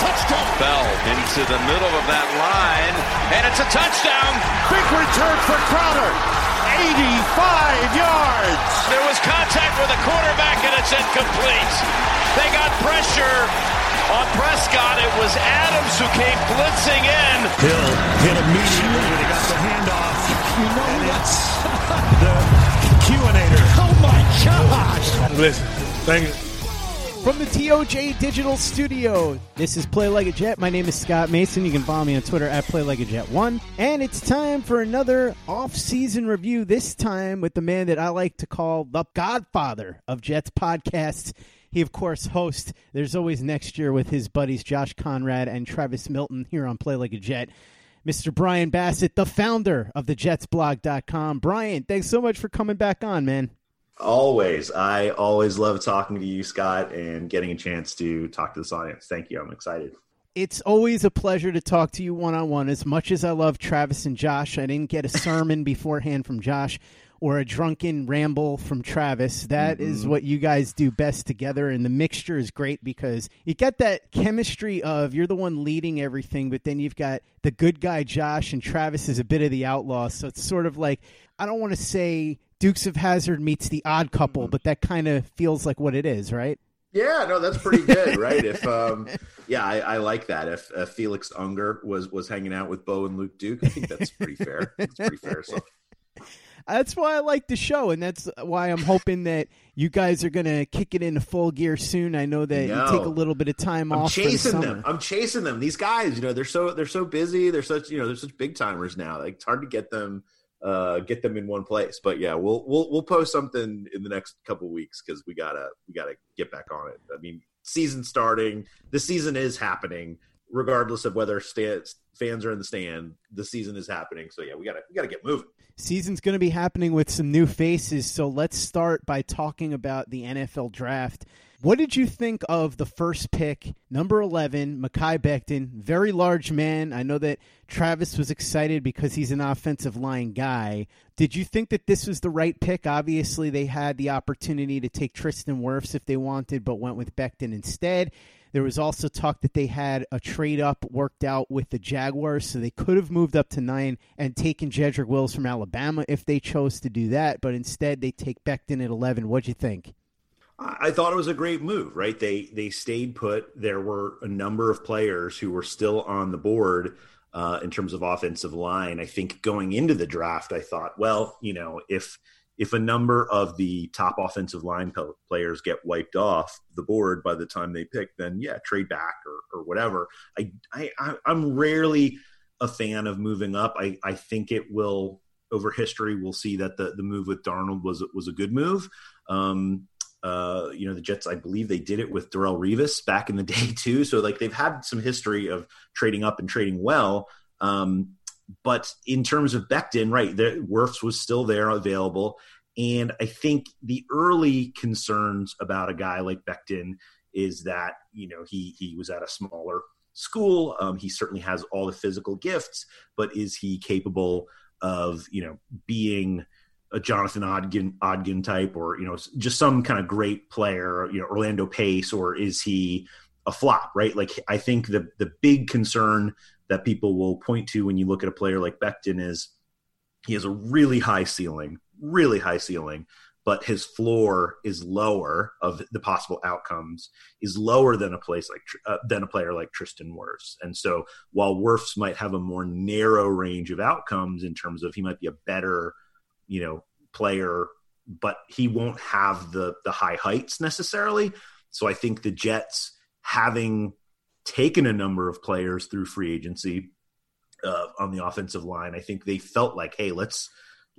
touchdown. Bell into the middle of that line, and it's a touchdown. Big return for Crowder. 85 yards. There was contact with the quarterback, and it's incomplete. They got pressure on Prescott. It was Adams who came blitzing in. Hill hit immediately when he got the handoff. You know and what? it's the QAnator. Oh my gosh. Listen, thank you. From the TOJ Digital Studio, this is Play Like a Jet. My name is Scott Mason. You can follow me on Twitter at Play Like a Jet One. And it's time for another off-season review. This time with the man that I like to call the Godfather of Jets podcasts. He, of course, hosts There's Always Next Year with his buddies Josh Conrad and Travis Milton here on Play Like a Jet. Mr. Brian Bassett, the founder of the JetsBlog.com. Brian, thanks so much for coming back on, man. Always. I always love talking to you, Scott, and getting a chance to talk to this audience. Thank you. I'm excited. It's always a pleasure to talk to you one on one. As much as I love Travis and Josh, I didn't get a sermon beforehand from Josh or a drunken ramble from Travis. That is mm-hmm. what you guys do best together. And the mixture is great because you get that chemistry of you're the one leading everything, but then you've got the good guy Josh, and Travis is a bit of the outlaw. So it's sort of like, I don't want to say Dukes of Hazzard meets the odd couple, but that kind of feels like what it is, right? Yeah, no, that's pretty good, right? If um, yeah, I, I like that. If uh, Felix Unger was was hanging out with Bo and Luke Duke, I think that's pretty fair. That's pretty fair. So That's why I like the show, and that's why I'm hoping that you guys are going to kick it into full gear soon. I know that No. you take a little bit of time off. I'm off. for the chasing them. I'm chasing them. These guys, you know, they're so they're so busy. They're such you know they're such big timers now. Like it's hard to get them uh get them in one place. But yeah, we'll we'll we'll post something in the next couple weeks because we gotta we gotta get back on it. I mean, season starting. The season is happening, regardless of whether fans are in the stand. The season is happening. So yeah, we gotta we gotta get moving. Season's going to be happening with some new faces, so let's start by talking about the NFL draft. What did you think of the first pick, number 11, Mekhi Becton? Very large man. I know that Travis was excited because he's an offensive line guy. Did you think that this was the right pick? Obviously, they had the opportunity to take Tristan Wirfs if they wanted, but went with Becton instead. There was also talk that they had a trade up worked out with the Jaguars, so they could have moved up to nine and taken Jedrick Wills from Alabama if they chose to do that, but instead they take Becton at 11. What'd you think? I thought it was a great move, right? They they stayed put. There were a number of players who were still on the board uh, in terms of offensive line. I think going into the draft, I thought, well, you know, if if a number of the top offensive line players get wiped off the board by the time they pick, then yeah, trade back or, or whatever. I I- I'm rarely a fan of moving up. I I think it will over history. We'll see that the the move with Darnold was was a good move. Um, uh, you know, the Jets, I believe they did it with Darrelle Revis back in the day too. So like they've had some history of trading up and trading well. Um, but in terms of Becton, right, the Wirfs was still there available. And I think the early concerns about a guy like Becton is that, you know, he he was at a smaller school. Um, he certainly has all the physical gifts, but is he capable of, you know, being a Jonathan Ogden type, or you know, just some kind of great player, you know, Orlando Pace, or is he a flop? Right? Like, I think the the big concern that people will point to when you look at a player like Becton is he has a really high ceiling, really high ceiling, but his floor is lower of the possible outcomes is lower than a place like uh, than a player like Tristan Wirfs. And so while Wirfs might have a more narrow range of outcomes in terms of he might be a better you know player but he won't have the the high heights necessarily so i think the jets having taken a number of players through free agency uh, on the offensive line i think they felt like hey let's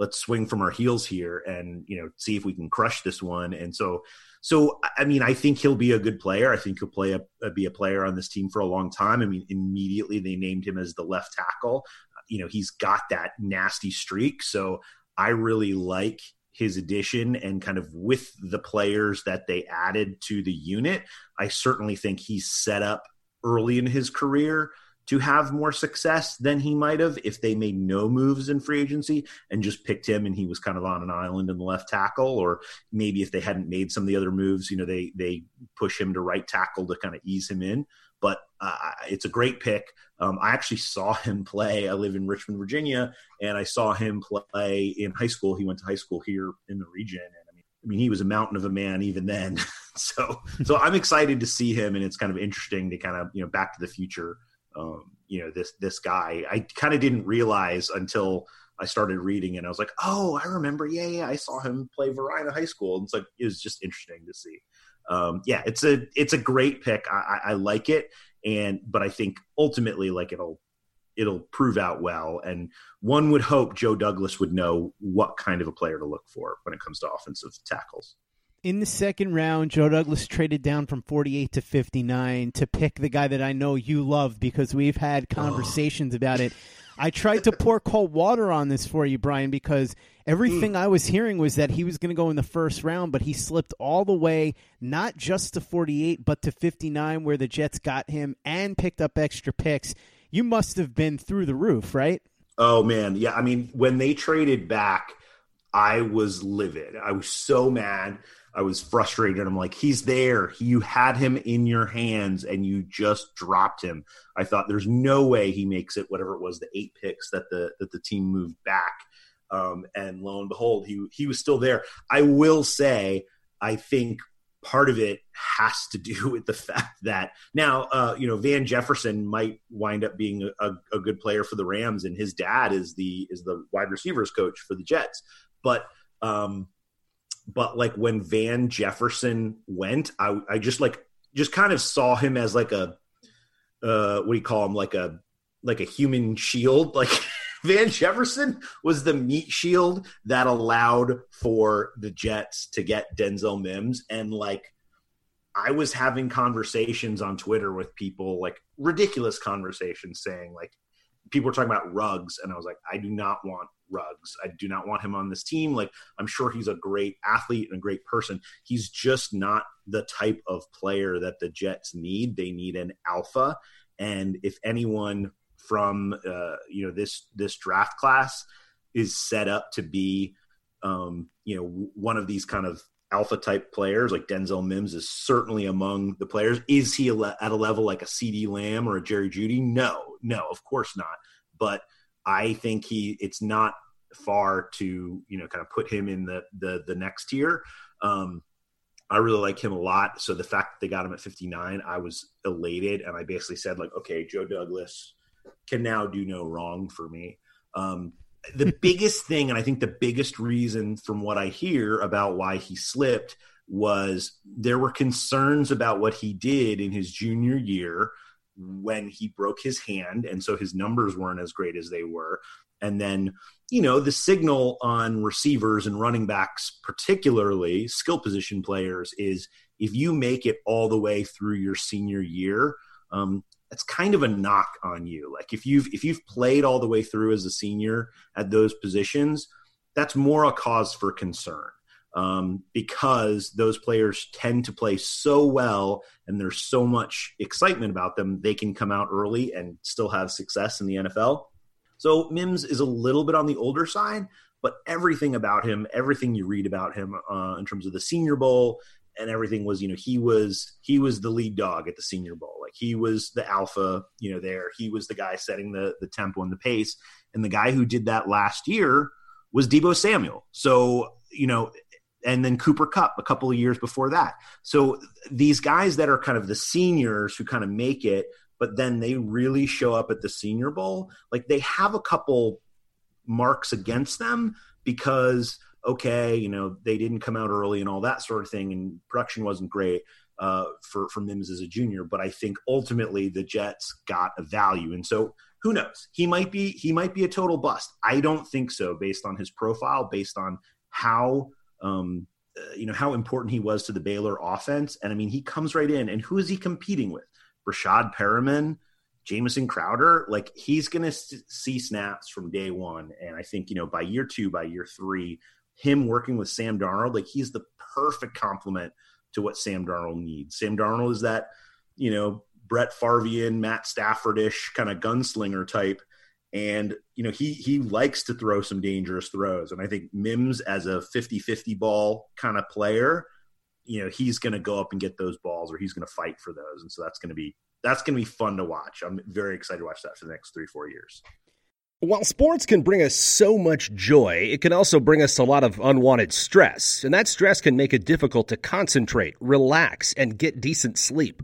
let's swing from our heels here and you know see if we can crush this one. And so so I mean I think he'll be a good player. I think he'll play a, be a player on this team for a long time. I mean immediately they named him as the left tackle. You know he's got that nasty streak. So I really like his addition and kind of with the players that they added to the unit, I certainly think he's set up early in his career to have more success than he might have if they made no moves in free agency and just picked him and he was kind of on an island in the left tackle. Or maybe if they hadn't made some of the other moves you know they they push him to right tackle to kind of ease him in but uh, it's a great pick um, i actually saw him play i live in richmond virginia and i saw him play in high school he went to high school here in the region and i mean I mean, he was a mountain of a man even then. so, so I'm excited to see him, and it's kind of interesting to kind of you know Back to the Future um, you know this this guy. I kind of didn't realize until I started reading and I was like, oh, I remember. Yeah, yeah, I saw him play Varina High School. And it's like it was just interesting to see. Um, yeah, it's a it's a great pick. I, I, I like it, and but I think ultimately, like it'll it'll prove out well. And one would hope Joe Douglas would know what kind of a player to look for when it comes to offensive tackles. In the second round, Joe Douglas traded down from 48 to 59 to pick the guy that I know you love because we've had oh. conversations oh. about it. I tried to pour cold water on this for you, Brian, because everything mm. I was hearing was that he was going to go in the first round, but he slipped all the way, not just to 48, but to 59, where the Jets got him and picked up extra picks. You must have been through the roof, right? Oh, man. Yeah. I mean, when they traded back, I was livid. I was so mad I was frustrated. I'm like, he's there. You had him in your hands and you just dropped him. I thought there's no way he makes it. Whatever it was, the eight picks that the that the team moved back. Um, and lo and behold, he he was still there. I will say, I think part of it has to do with the fact that now, uh, you know, Van Jefferson might wind up being a, a, good player for the Rams, and his dad is the is the wide receivers coach for the Jets. But um, but like when Van Jefferson went, I I just like just kind of saw him as like a uh what do you call him? Like a like a human shield. Like Van Jefferson was the meat shield that allowed for the Jets to get Denzel Mims. And like I was having conversations on Twitter with people like ridiculous conversations saying like people were talking about Ruggs. And I was like I do not want Ruggs. I do not want him on this team. Like, I'm sure he's a great athlete and a great person. He's just not the type of player that the Jets need. They need an alpha. And if anyone from uh, you know this this draft class is set up to be um, you know one of these kind of alpha type players like Denzel Mims is certainly among the players. Is he at a level like a CeeDee Lamb or a Jerry Jeudy? No, no, of course not. But I think he it's not far to you know kind of put him in the the the next tier. Um, I really like him a lot. So the fact that they got him at 59, I was elated, and I basically said like, okay, Joe Douglas can now do no wrong for me. Um, the biggest thing, and I think the biggest reason from what I hear about why he slipped was there were concerns about what he did in his junior year when he broke his hand and so his numbers weren't as great as they were. And then you know the signal on receivers and running backs particularly skill position players is if you make it all the way through your senior year um, that's kind of a knock on you. Like if you've if you've played all the way through as a senior at those positions that's more a cause for concern um, because those players tend to play so well and there's so much excitement about them, they can come out early and still have success in the NFL. So Mims is a little bit on the older side, but everything about him, everything you read about him uh, in terms of the Senior Bowl and everything was, you know, he was he was the lead dog at the Senior Bowl. Like he was the alpha, you know, there. He was the guy setting the the tempo and the pace. And the guy who did that last year was Deebo Samuel. So, you know, and then Cooper Kupp a couple of years before that. So these guys that are kind of the seniors who kind of make it, but then they really show up at the Senior Bowl, like they have a couple marks against them because okay, you know they didn't come out early and all that sort of thing, and production wasn't great. Uh, for for Mims as a junior, but I think ultimately the Jets got a value, and so who knows? He might be he might be a total bust. I don't think so, based on his profile, based on how um, uh, you know how important he was to the Baylor offense. And I mean, he comes right in, and who is he competing with? Breshad Perriman, Jamison Crowder. Like he's going to see snaps from day one, and I think you know by year two, by year three, him working with Sam Darnold, like he's the perfect complement to what Sam Darnold needs. Sam Darnold is that you know Brett Farvian, Matt Staffordish kind of gunslinger type. And, you know, he he likes to throw some dangerous throws. And I think Mims as a 50-50 ball kind of player, you know, he's gonna go up and get those balls or he's gonna fight for those. And so that's gonna be that's gonna be fun to watch. I'm very excited to watch that for the next three, four years. While sports can bring us so much joy, it can also bring us a lot of unwanted stress, and that stress can make it difficult to concentrate, relax, and get decent sleep.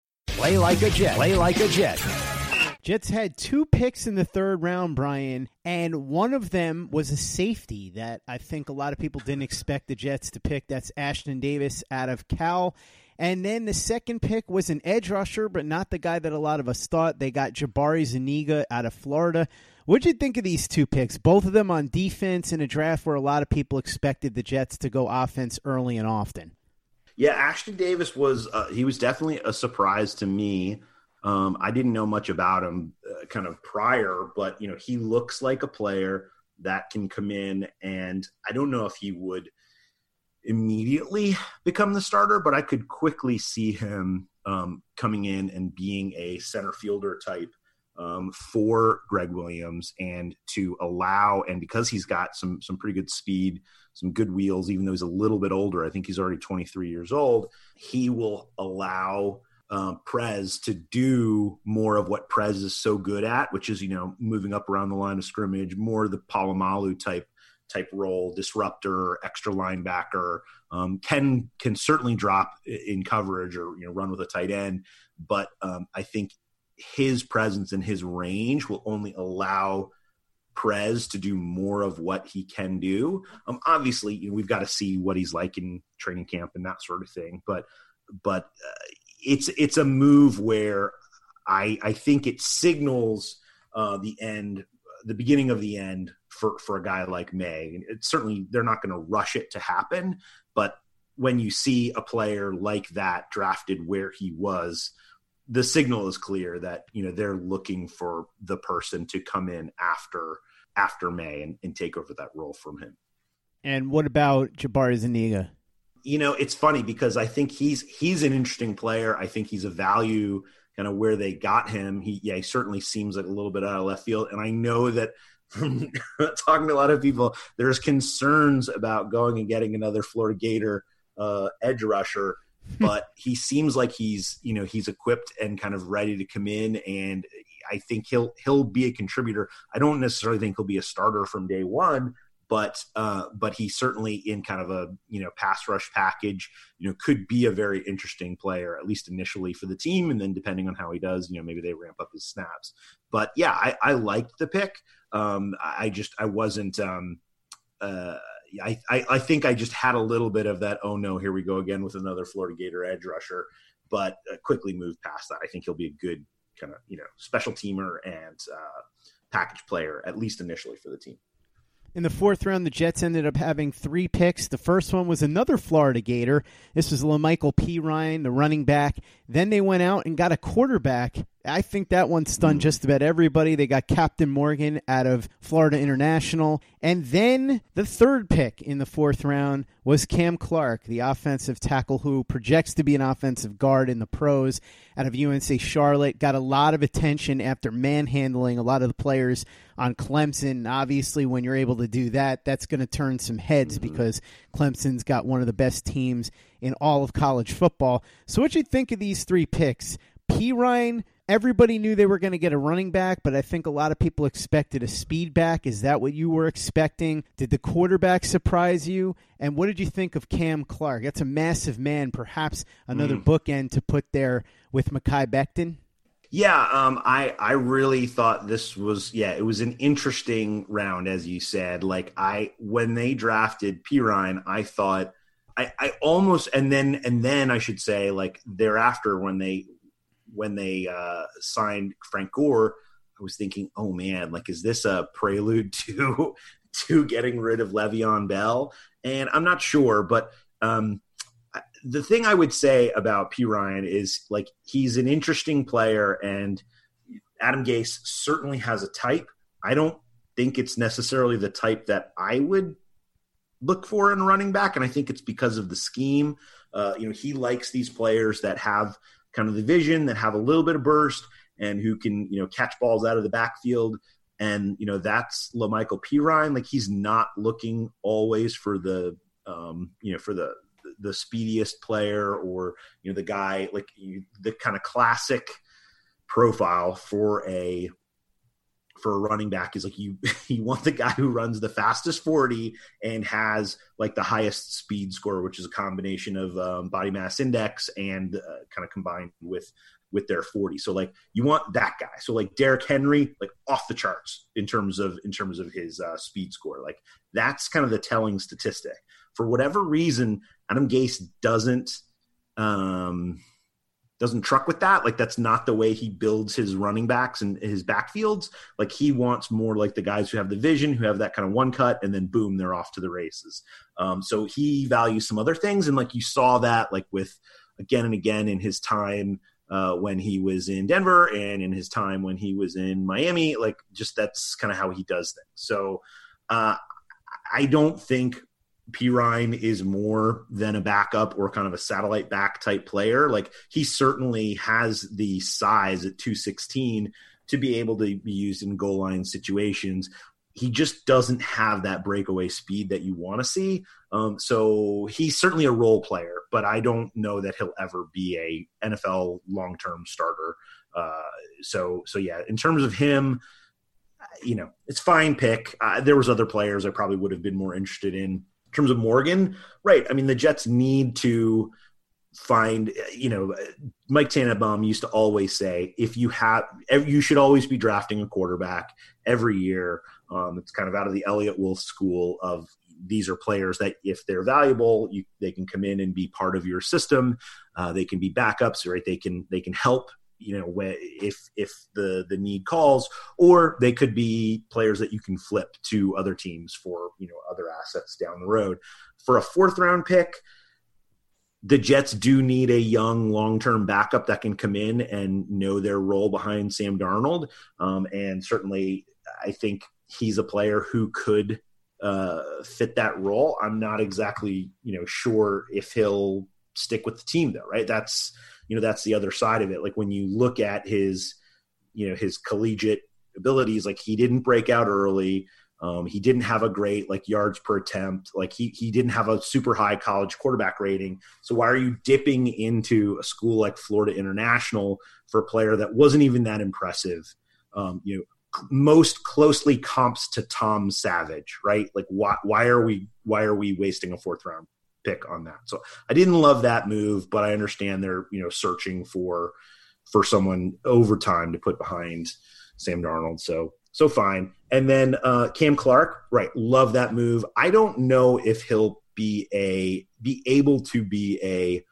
Play like a Jet. Play like a Jet. Jets had two picks in the third round, Brian, and one of them was a safety that I think a lot of people didn't expect the Jets to pick. That's Ashtyn Davis out of Cal. And then the second pick was an edge rusher, but not the guy that a lot of us thought. They got Jabari Zuniga out of Florida. What'd you think of these two picks? Both of them on defense in a draft where a lot of people expected the Jets to go offense early and often. Yeah, Ashtyn Davis was uh, he was definitely a surprise to me. Um, I didn't know much about him uh, kind of prior, but you know he looks like a player that can come in, and I don't know if he would immediately become the starter, but I could quickly see him um, coming in and being a center fielder type um, for Gregg Williams, and to allow and because he's got some some pretty good speed some good wheels, even though he's a little bit older. I think he's already 23 years old. He will allow uh, Prez to do more of what Prez is so good at, which is you know moving up around the line of scrimmage, more the Polamalu type type role, disruptor, extra linebacker. Um, can can certainly drop in coverage or you know run with a tight end, but um, I think his presence and his range will only allow Prez to do more of what he can do. Um, obviously, you know, we've got to see what he's like in training camp and that sort of thing. But but uh, it's it's a move where I I think it signals uh, the end, the beginning of the end for for a guy like Maye. It's certainly they're not going to rush it to happen, but when you see a player like that drafted where he was the signal is clear that you know they're looking for the person to come in after after Maye and, and take over that role from him. And what about Jabari Zuniga? You know, it's funny because I think he's he's an interesting player. I think he's a value kind of where they got him. He yeah, he certainly seems like a little bit out of left field. And I know that from talking to a lot of people, there's concerns about going and getting another Florida Gator uh, edge rusher. but he seems like he's you know he's equipped and kind of ready to come in and I think he'll he'll be a contributor. I don't necessarily think he'll be a starter from day one, but uh, but he certainly in kind of a you know pass rush package, you know, could be a very interesting player at least initially for the team, and then depending on how he does, you know, maybe they ramp up his snaps. But yeah, I, I liked the pick. Um, I just I wasn't. Um, uh, I, I, I think I just had a little bit of that. Oh no, here we go again with another Florida Gator edge rusher, but uh, quickly moved past that. I think he'll be a good kind of you know special teamer and uh, package player at least initially for the team. In the fourth round, the Jets ended up having three picks. The first one was another Florida Gator. This was Perine, the running back. Then they went out and got a quarterback I think that one stunned mm. just about everybody. They got Captain Morgan out of Florida International. And then the third pick in the fourth round was Cam Clark, the offensive tackle who projects to be an offensive guard in the pros out of UNC Charlotte. Got a lot of attention after manhandling a lot of the players on Clemson. Obviously, when you're able to do that, that's going to turn some heads mm-hmm. because Clemson's got one of the best teams in all of college football. So, what you think of these three picks? Perine everybody knew they were going to get a running back, but I think a lot of people expected a speed back. Is that what you were expecting? Did the quarterback surprise you? And what did you think of Cam Clark? That's a massive man, perhaps another mm. bookend to put there with Mekhi Becton. Yeah, um, I I really thought this was yeah it was an interesting round as you said. Like I when they drafted Perine, I thought I, I almost and then and then I should say like thereafter when they when they uh, signed Frank Gore, I was thinking, oh man, like is this a prelude to to getting rid of Le'Veon Bell? And I'm not sure, but um, the thing I would say about Perine is like he's an interesting player, and Adam Gase certainly has a type. I don't think it's necessarily the type that I would look for in running back, and I think it's because of the scheme. Uh, you know, he likes these players that have kind of the vision that have a little bit of burst and who can you know catch balls out of the backfield and you know that's La'Mical Perine. Like he's not looking always for the um, you know for the the speediest player or you know the guy like you, the kind of classic profile for a for a running back is like you you want the guy who runs the fastest 40 and has like the highest speed score which is a combination of um, body mass index and uh, kind of combined with with their 40 so like you want that guy. So like Derrick Henry like off the charts in terms of in terms of his uh, speed score. Like that's kind of the telling statistic. For whatever reason Adam Gase doesn't um doesn't truck with that. Like that's not the way he builds his running backs and his backfields. Like he wants more like the guys who have the vision, who have that kind of one cut, and then boom, they're off to the races. Um, so he values some other things, and like you saw that like with again and again in his time uh, when he was in Denver and in his time when he was in Miami. Like just that's kind of how he does things. So uh, I don't think Perine is more than a backup or kind of a satellite back type player. Like he certainly has the size at 216 to be able to be used in goal line situations. He just doesn't have that breakaway speed that you want to see. Um, so he's certainly a role player, but I don't know that he'll ever be a NFL long term starter. Uh, so so yeah, in terms of him, you know, it's fine pick. Uh, there was other players I probably would have been more interested in in terms of Morgan, right? I mean, the Jets need to find, you know, Mike Tannenbaum used to always say, if you have, you should always be drafting a quarterback every year. Um, it's kind of out of the Eliot Wolf school of these are players that if they're valuable, you, they can come in and be part of your system. Uh, they can be backups, right? They can they can help you know if if the the need calls or they could be players that you can flip to other teams for you know other assets down the road for a fourth round pick the jets do need a young long-term backup that can come in and know their role behind sam darnold um, and certainly i think he's a player who could uh, fit that role. I'm not exactly, you know, sure if he'll stick with the team though, right? That's, you know, that's the other side of it. Like when you look at his, you know, his collegiate abilities, like he didn't break out early. Um, he didn't have a great like yards per attempt. Like he he didn't have a super high college quarterback rating. So why are you dipping into a school like Florida International for a player that wasn't even that impressive? Um, you know, most closely comps to Tom Savage, right? Like why why are we why are we wasting a fourth round pick on that? So I didn't love that move, but I understand they're you know searching for for someone over time to put behind Sam Darnold. So so fine. And then uh, Cam Clark, right? Love that move. I don't know if he'll be a be able to be a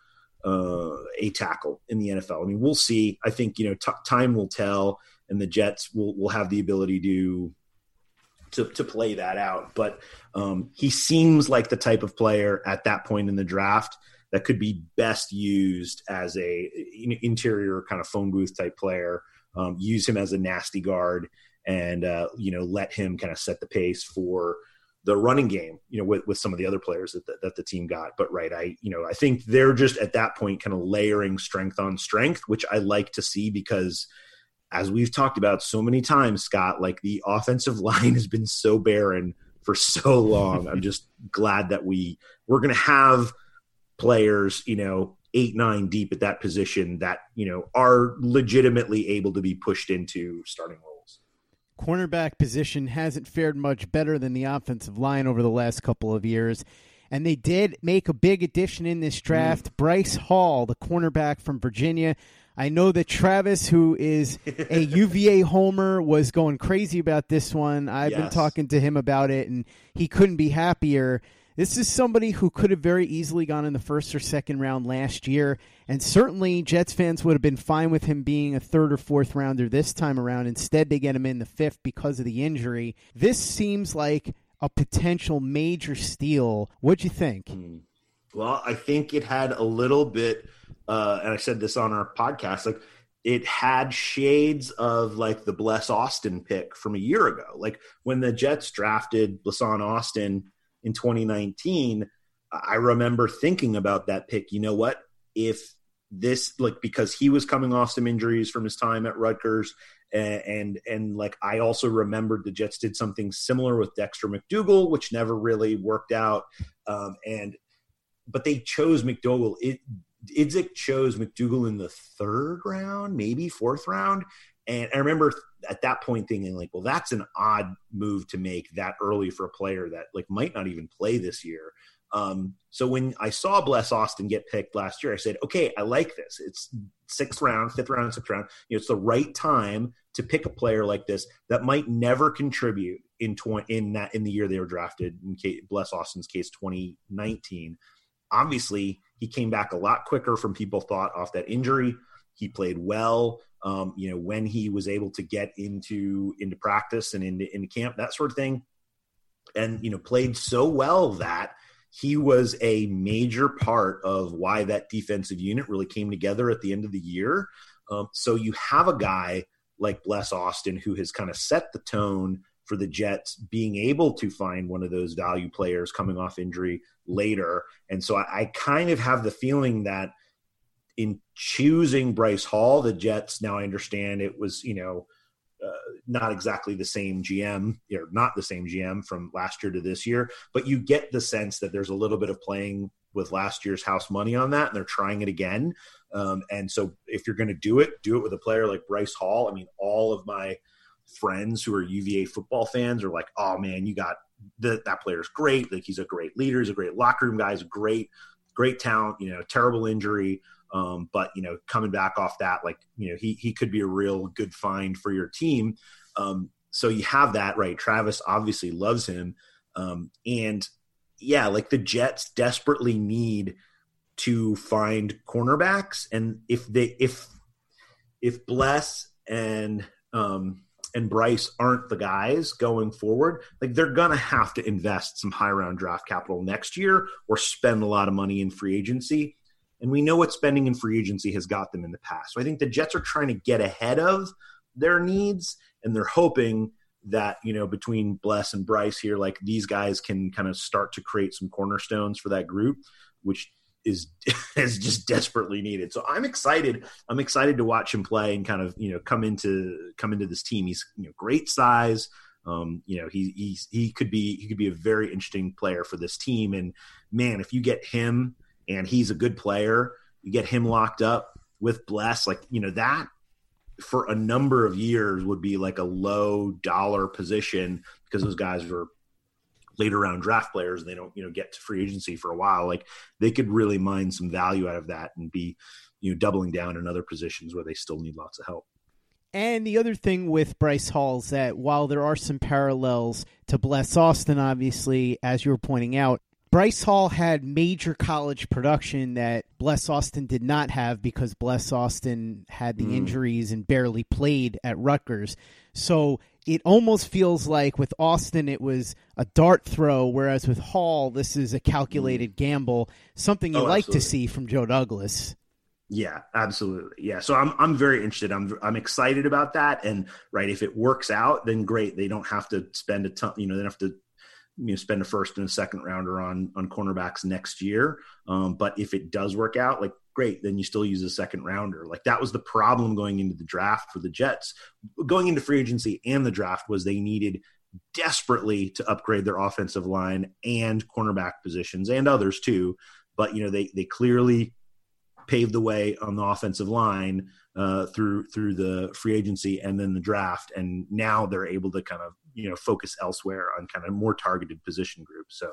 uh, a tackle in the NFL. I mean, we'll see. I think you know t- time will tell and the Jets will will have the ability to to to play that out. But um, he seems like the type of player at that point in the draft that could be best used as a interior kind of phone booth type player. Um, use him as a nasty guard, and uh, you know let him kind of set the pace for the running game. You know with with some of the other players that the, that the team got. But right, I you know I think they're just at that point kind of layering strength on strength, which I like to see because as we've talked about so many times, Scott, like the offensive line has been so barren for so long. I'm just glad that we we're going to have players, you know, eight nine deep at that position that you know are legitimately able to be pushed into starting roles. Cornerback position hasn't fared much better than the offensive line over the last couple of years. And they did make a big addition in this draft. Mm. Bryce Hall, the cornerback from Virginia, I know that Travis, who is a UVA homer, was going crazy about this one. I've yes. been talking to him about it, and he couldn't be happier. This is somebody who could have very easily gone in the first or second round last year, and certainly Jets fans would have been fine with him being a third or fourth rounder this time around. Instead, they get him in the fifth because of the injury. This seems like a potential major steal. What'd you think? Hmm. Well, I think it had a little bit uh, and I said this on our podcast, like it had shades of like the Bless Austin pick from a year ago. Like when the Jets drafted Blessuan Austin in 2019, I remember thinking about that pick. You know what? If this like because he was coming off some injuries from his time at Rutgers and, and and, like I also remembered the Jets did something similar with Dexter McDougle, which never really worked out. Um, and but they chose McDougle. It Idzik chose McDougle in the third round, maybe fourth round. And I remember at that point thinking, like, well, that's an odd move to make that early for a player that like might not even play this year. Um, so when I saw Bless Austin get picked last year, I said, okay, I like this. It's sixth round, fifth round, sixth round. You know, it's the right time to pick a player like this that might never contribute in tw- in that in the year they were drafted. In case, Bless Austin's case, 2019. Obviously, he came back a lot quicker from people thought off that injury. He played well. Um, you know, when he was able to get into into practice and into into camp, that sort of thing, and you know, played so well that he was a major part of why that defensive unit really came together at the end of the year. Um, so you have a guy like Bless Austin who has kind of set the tone for the Jets being able to find one of those value players coming off injury later. And so I, I kind of have the feeling that in choosing Bryce Hall, the Jets, now I understand it was, you know, uh, not exactly the same GM, or not the same GM from last year to this year, but you get the sense that there's a little bit of playing with last year's house money on that, and they're trying it again. Um, and so, if you're going to do it, do it with a player like Bryce Hall. I mean, all of my friends who are UVA football fans are like, oh man, you got the, that player's great. Like he's a great leader. He's a great locker room guy. He's great, great talent, you know, terrible injury. Um, but you know, coming back off that, like, you know, he, he could be a real good find for your team. Um, so you have that, right? Travis obviously loves him. Um, and yeah, like the Jets desperately need to find cornerbacks. And if they, if, if Bless and, um, and Bryce aren't the guys going forward, like they're going to have to invest some high round draft capital next year or spend a lot of money in free agency. And we know what spending in free agency has got them in the past. So I think the Jets are trying to get ahead of their needs and they're hoping that you know between Bless and Bryce here, like these guys can kind of start to create some cornerstones for that group, which is is just desperately needed. So I'm excited. I'm excited to watch him play and kind of you know come into come into this team. He's you know great size. Um, you know he he's he could be he could be a very interesting player for this team. And man, if you get him and he's a good player, you get him locked up with Bless, like you know that for a number of years would be like a low dollar position because those guys were later round draft players and they don't you know get to free agency for a while like they could really mine some value out of that and be you know doubling down in other positions where they still need lots of help. And the other thing with Bryce Hall is that while there are some parallels to Bless Austin, obviously, as you were pointing out, Bryce Hall had major college production that Bless Austin did not have because Bless Austin had the mm. injuries and barely played at Rutgers. So it almost feels like with Austin it was a dart throw, whereas with Hall this is a calculated mm. gamble, something you oh, like to see from Joe Douglas. Yeah, absolutely. Yeah. So I'm I'm very interested. I'm I'm excited about that. And right, if it works out, then great. They don't have to spend a ton, you know, they don't have to you know spend a first and a second rounder on on cornerbacks next year. Um, but if it does work out, like great, then you still use a second rounder. Like that was the problem going into the draft for the Jets, going into free agency and the draft was they needed desperately to upgrade their offensive line and cornerback positions and others too. But you know they they clearly paved the way on the offensive line uh, through through the free agency and then the draft, and now they're able to kind of you know focus elsewhere on kind of more targeted position groups. So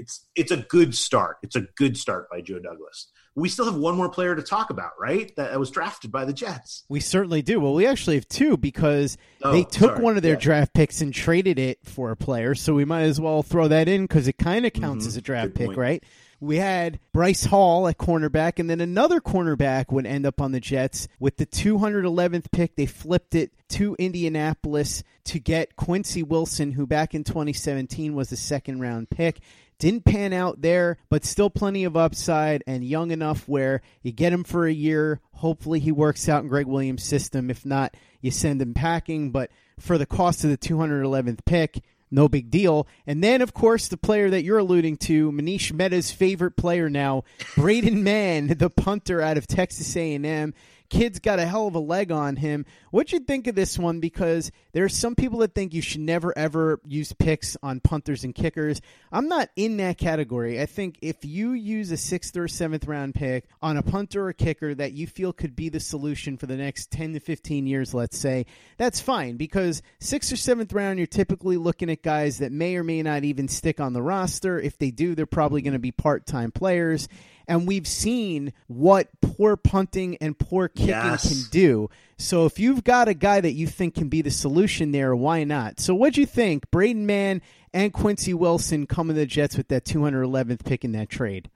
it's it's a good start. It's a good start by Joe Douglas. We still have one more player to talk about, right? That was drafted by the Jets. We certainly do. Well, we actually have two because oh, they took sorry. one of their yeah. draft picks and traded it for a player. So we might as well throw that in because it kind of counts mm-hmm. as a draft pick, right? We had Bryce Hall at cornerback, and then another cornerback would end up on the Jets with the 211th pick. They flipped it to Indianapolis to get Quincy Wilson, who back in 2017 was a second round pick. Didn't pan out there, but still plenty of upside and young enough where you get him for a year. Hopefully, he works out in Gregg Williams' system. If not, you send him packing. But for the cost of the 211th pick, no big deal. And then, of course, the player that you're alluding to, Manish Mehta's favorite player now, Braden Mann, the punter out of Texas A&M kid's got a hell of a leg on him. What you think of this one? Because there are some people that think you should never ever use picks on punters and kickers. I'm not in that category. I think if you use a sixth or seventh round pick on a punter or kicker that you feel could be the solution for the next 10 to 15 years, let's say, that's fine because sixth or seventh round, you're typically looking at guys that may or may not even stick on the roster. If they do, they're probably going to be part time players and we've seen what poor punting and poor kicking yes. can do. So if you've got a guy that you think can be the solution there, why not? So what'd you think, Braden Mann and Quincy Wilson coming to the Jets with that 211th pick in that trade?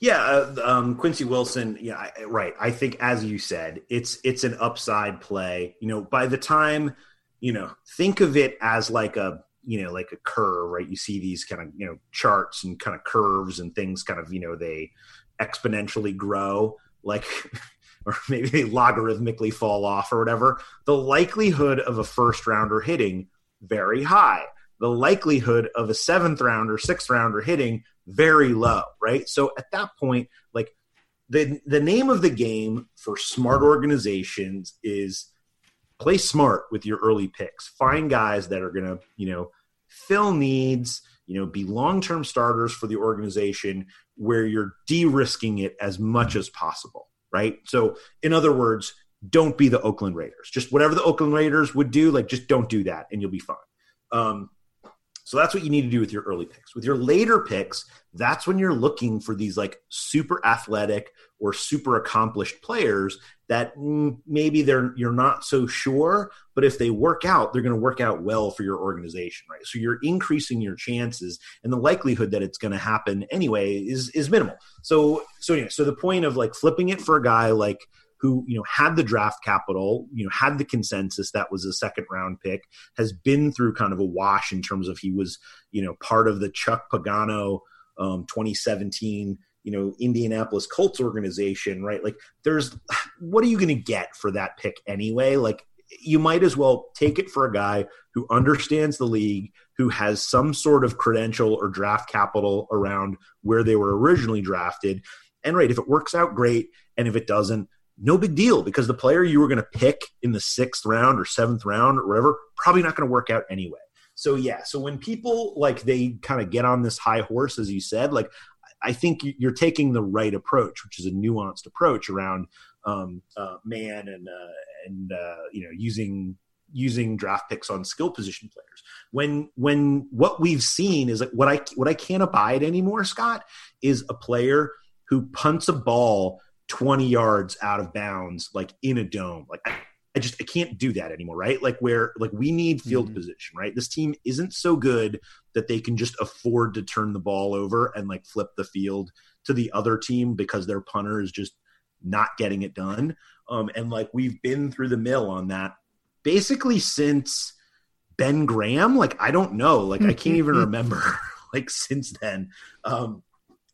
Yeah, uh, um, Quincy Wilson. Yeah, I, right. I think, as you said, it's it's an upside play. You know, by the time you know, think of it as like a you know like a curve, right? You see these kind of you know charts and kind of curves and things, kind of you know they exponentially grow, like, or maybe they logarithmically fall off or whatever, the likelihood of a first rounder hitting very high. The likelihood of a seventh rounder, sixth rounder hitting very low, right? So at that point, like the the name of the game for smart organizations is play smart with your early picks. Find guys that are going to, you know, fill needs, you know, be long-term starters for the organization where you're de-risking it as much as possible, right? So, in other words, don't be the Oakland Raiders. Just whatever the Oakland Raiders would do, like just don't do that, and you'll be fine. Um, so that's what you need to do with your early picks. With your later picks, that's when you're looking for these like super athletic or super accomplished players that mm, maybe they're you're not so sure, but if they work out, they're going to work out well for your organization, right? So you're increasing your chances, and the likelihood that it's going to happen anyway is is minimal. So so anyway, so the point of like flipping it for a guy like who you know had the draft capital, you know had the consensus that was a second round pick, has been through kind of a wash in terms of he was you know part of the Chuck Pagano um, 2017 you know Indianapolis Colts organization, right? Like there's what are you going to get for that pick anyway? Like you might as well take it for a guy who understands the league, who has some sort of credential or draft capital around where they were originally drafted. And right, if it works out, great. And if it doesn't, no big deal because the player you were going to pick in the sixth round or seventh round or whatever, probably not going to work out anyway. So yeah, so when people like they kind of get on this high horse, as you said, like I think you're taking the right approach, which is a nuanced approach around um, uh, Mann and uh, and uh, you know using using draft picks on skill position players. When when what we've seen is like what I what I can't abide anymore, Scott, is a player who punts a ball 20 yards out of bounds like in a dome. Like I, I just I can't do that anymore, right? Like where like we need field mm-hmm. position, right? This team isn't so good that they can just afford to turn the ball over and like flip the field to the other team because their punter is just not getting it done. Um, and like we've been through the mill on that basically since Ben Graham. Like I don't know, like I can't even remember like since then. Um,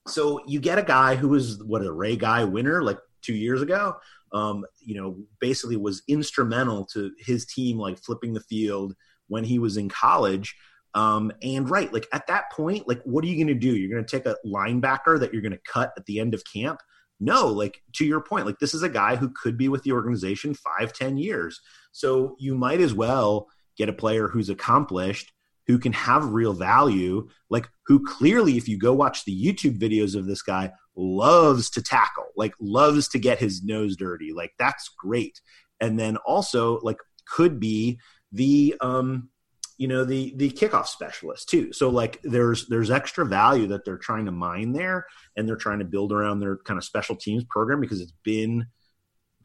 so you get a guy who was what a Ray Guy winner like two years ago. Um, you know, basically was instrumental to his team like flipping the field when he was in college. Um, and right, like at that point, like what are you going to do? You're going to take a linebacker that you're going to cut at the end of camp no like to your point like this is a guy who could be with the organization five ten years so you might as well get a player who's accomplished who can have real value. Like who clearly if you go watch the youtube videos of this guy loves to tackle like loves to get his nose dirty. Like that's great. And then also like could be the um you know the the kickoff specialist too. So like there's there's extra value that they're trying to mine there and they're trying to build around their kind of special teams program because it's been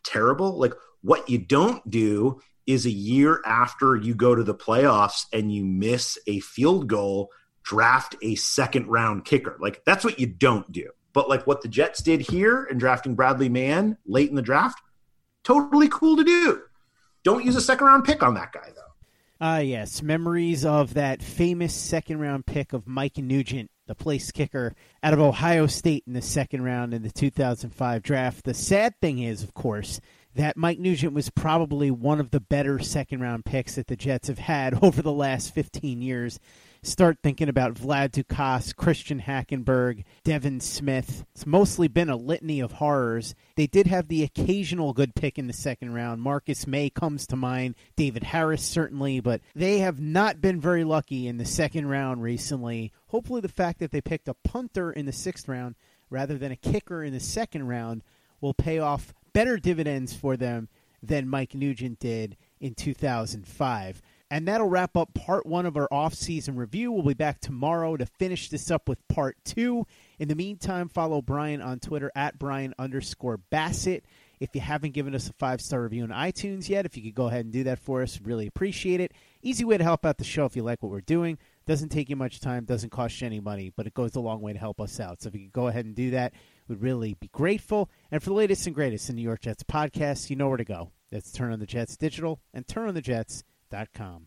terrible. Like what you don't do is a year after you go to the playoffs and you miss a field goal draft a second round kicker. Like that's what you don't do. But like what the jets did here in drafting Braden Mann late in the draft totally cool to do. Don't use a second round pick on that guy though. Ah, uh, yes, memories of that famous second round pick of Mike Nugent, the place kicker out of Ohio State in the second round in the 2005 draft. The sad thing is, of course, that Mike Nugent was probably one of the better second round picks that the Jets have had over the last 15 years start thinking about Vlad Ducasse, Christian Hackenberg, Devin Smith. It's mostly been a litany of horrors. They did have the occasional good pick in the second round. Marcus Maye comes to mind, David Harris certainly, but they have not been very lucky in the second round recently. Hopefully, the fact that they picked a punter in the sixth round rather than a kicker in the second round will pay off better dividends for them than Mike Nugent did in 2005. And that'll wrap up part one of our off-season review. We'll be back tomorrow to finish this up with part two. In the meantime, follow Brian on Twitter at Brian underscore Bassett. If you haven't given us a five star review on iTunes yet, if you could go ahead and do that for us, really appreciate it. Easy way to help out the show if you like what we're doing. Doesn't take you much time, doesn't cost you any money, but it goes a long way to help us out. So if you could go ahead and do that, we'd really be grateful. And for the latest and greatest in New York Jets podcasts, you know where to go. That's Turn on the Jets Digital and turnonthejets.com.